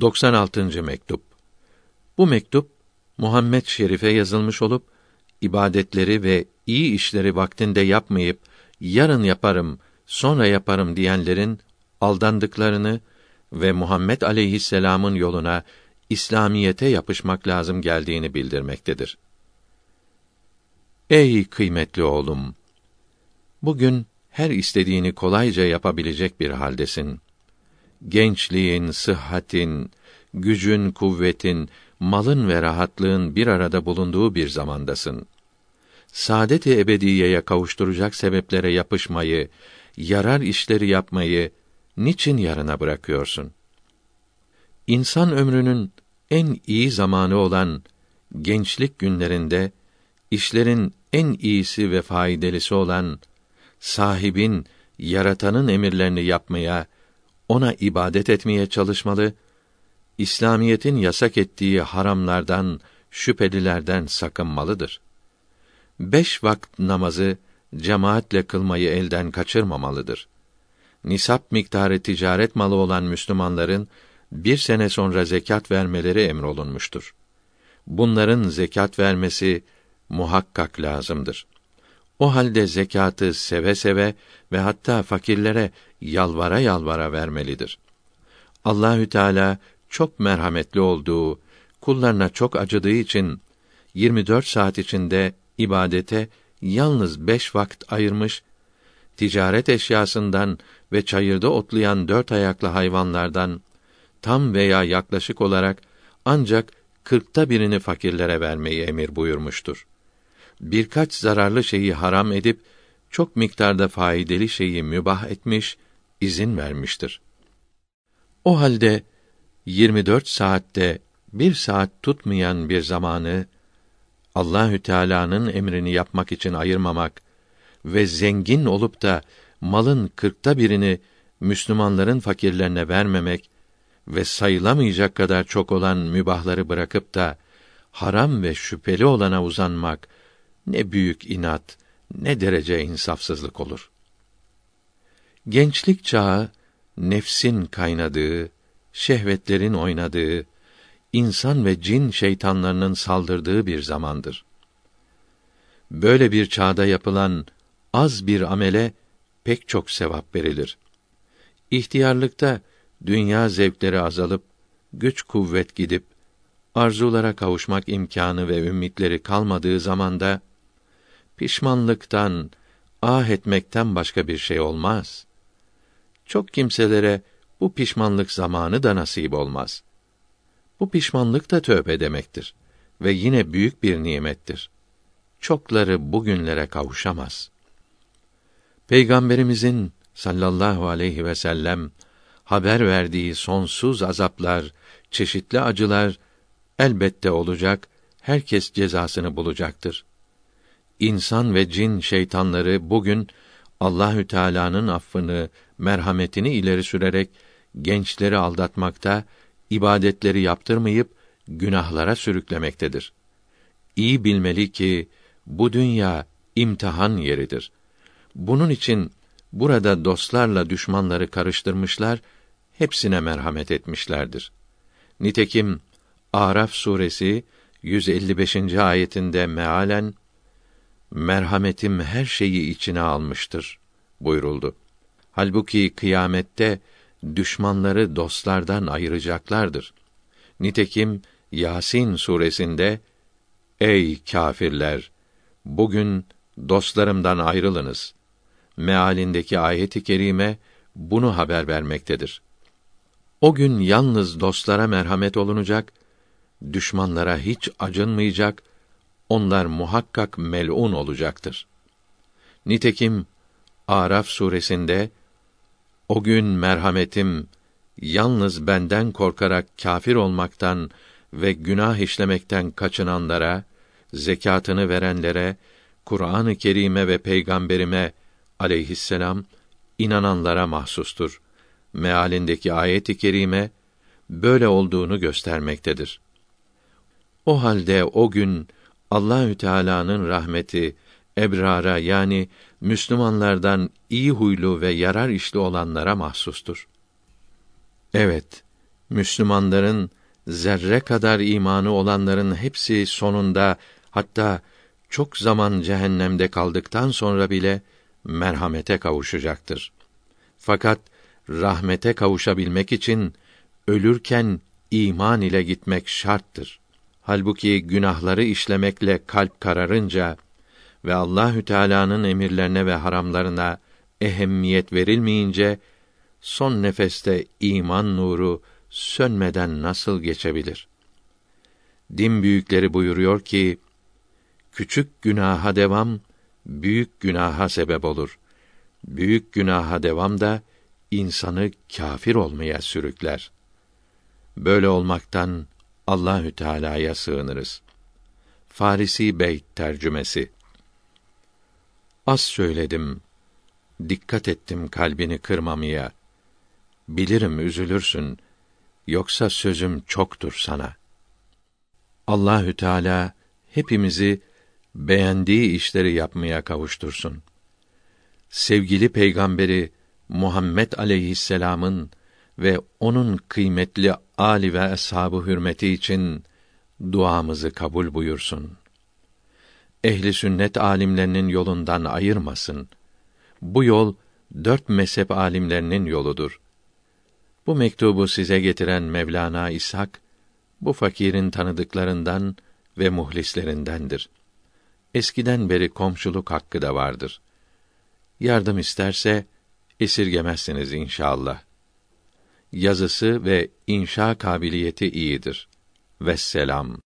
96. mektup. Bu mektup Muhammed Şerif'e yazılmış olup ibadetleri ve iyi işleri vaktinde yapmayıp yarın yaparım, sonra yaparım diyenlerin aldandıklarını ve Muhammed aleyhisselam'ın yoluna İslamiyete yapışmak lazım geldiğini bildirmektedir. Ey kıymetli oğlum! Bugün her istediğini kolayca yapabilecek bir haldesin. Gençliğin, sıhhatin, gücün, kuvvetin, malın ve rahatlığın bir arada bulunduğu bir zamandasın. Saadet-i ebediyeye kavuşturacak sebeplere yapışmayı, yarar işleri yapmayı niçin yarına bırakıyorsun? İnsan ömrünün en iyi zamanı olan gençlik günlerinde işlerin en iyisi ve faydalısı olan sahibin, yaratanın emirlerini yapmaya, ona ibadet etmeye çalışmalı, İslamiyetin yasak ettiği haramlardan, şüphelilerden sakınmalıdır. Beş vakit namazı cemaatle kılmayı elden kaçırmamalıdır. Nisap miktarı ticaret malı olan Müslümanların bir sene sonra zekat vermeleri emrolunmuştur. Bunların zekat vermesi muhakkak lazımdır. O halde zekatı seve seve ve hatta fakirlere yalvara yalvara vermelidir. Allahü Teala çok merhametli olduğu, kullarına çok acıdığı için 24 saat içinde ibadete yalnız beş vakit ayırmış, ticaret eşyasından ve çayırda otlayan dört ayaklı hayvanlardan tam veya yaklaşık olarak ancak kırkta birini fakirlere vermeyi emir buyurmuştur. Birkaç zararlı şeyi haram edip çok miktarda faydalı şeyi mübah etmiş, izin vermiştir. O halde 24 saatte bir saat tutmayan bir zamanı Allahü Teala'nın emrini yapmak için ayırmamak ve zengin olup da malın kırkta birini Müslümanların fakirlerine vermemek ve sayılamayacak kadar çok olan mübahları bırakıp da haram ve şüpheli olana uzanmak ne büyük inat, ne derece insafsızlık olur. Gençlik çağı nefsin kaynadığı, şehvetlerin oynadığı, insan ve cin şeytanlarının saldırdığı bir zamandır. Böyle bir çağda yapılan az bir amele pek çok sevap verilir. İhtiyarlıkta dünya zevkleri azalıp güç kuvvet gidip arzulara kavuşmak imkanı ve ümitleri kalmadığı zamanda pişmanlıktan, ah etmekten başka bir şey olmaz. Çok kimselere bu pişmanlık zamanı da nasip olmaz. Bu pişmanlık da tövbe demektir ve yine büyük bir nimettir. Çokları bugünlere kavuşamaz. Peygamberimizin sallallahu aleyhi ve sellem haber verdiği sonsuz azaplar, çeşitli acılar elbette olacak, herkes cezasını bulacaktır. İnsan ve cin şeytanları bugün Allahü Teala'nın affını, merhametini ileri sürerek gençleri aldatmakta, ibadetleri yaptırmayıp günahlara sürüklemektedir. İyi bilmeli ki bu dünya imtihan yeridir. Bunun için burada dostlarla düşmanları karıştırmışlar, hepsine merhamet etmişlerdir. Nitekim Araf suresi 155. ayetinde mealen merhametim her şeyi içine almıştır buyuruldu. Halbuki kıyamette düşmanları dostlardan ayıracaklardır. Nitekim Yasin suresinde Ey kâfirler bugün dostlarımdan ayrılınız mealindeki ayet-i kerime bunu haber vermektedir. O gün yalnız dostlara merhamet olunacak, düşmanlara hiç acınmayacak, onlar muhakkak melun olacaktır. Nitekim Araf suresinde o gün merhametim yalnız benden korkarak kâfir olmaktan ve günah işlemekten kaçınanlara, zekatını verenlere, Kur'an-ı Kerim'e ve peygamberime aleyhisselam inananlara mahsustur. Mealindeki ayet-i kerime böyle olduğunu göstermektedir. O halde o gün Allahü Teala'nın rahmeti ebrara yani Müslümanlardan iyi huylu ve yarar işli olanlara mahsustur. Evet, Müslümanların zerre kadar imanı olanların hepsi sonunda hatta çok zaman cehennemde kaldıktan sonra bile merhamete kavuşacaktır. Fakat rahmete kavuşabilmek için ölürken iman ile gitmek şarttır. Halbuki günahları işlemekle kalp kararınca ve Allahü Teala'nın emirlerine ve haramlarına ehemmiyet verilmeyince son nefeste iman nuru sönmeden nasıl geçebilir? Din büyükleri buyuruyor ki küçük günaha devam büyük günaha sebep olur. Büyük günaha devam da insanı kafir olmaya sürükler. Böyle olmaktan Allahü Teala'ya sığınırız. Farisi Beyt tercümesi Az söyledim, dikkat ettim kalbini kırmamaya. Bilirim üzülürsün, yoksa sözüm çoktur sana. Allahü Teala hepimizi beğendiği işleri yapmaya kavuştursun. Sevgili peygamberi Muhammed aleyhisselam'ın ve onun kıymetli ali ve ashabı hürmeti için duamızı kabul buyursun. Ehli sünnet alimlerinin yolundan ayırmasın. Bu yol dört mezhep alimlerinin yoludur. Bu mektubu size getiren Mevlana İshak bu fakirin tanıdıklarından ve muhlislerindendir. Eskiden beri komşuluk hakkı da vardır. Yardım isterse esirgemezsiniz inşallah. Yazısı ve inşa kabiliyeti iyidir. Vesselam.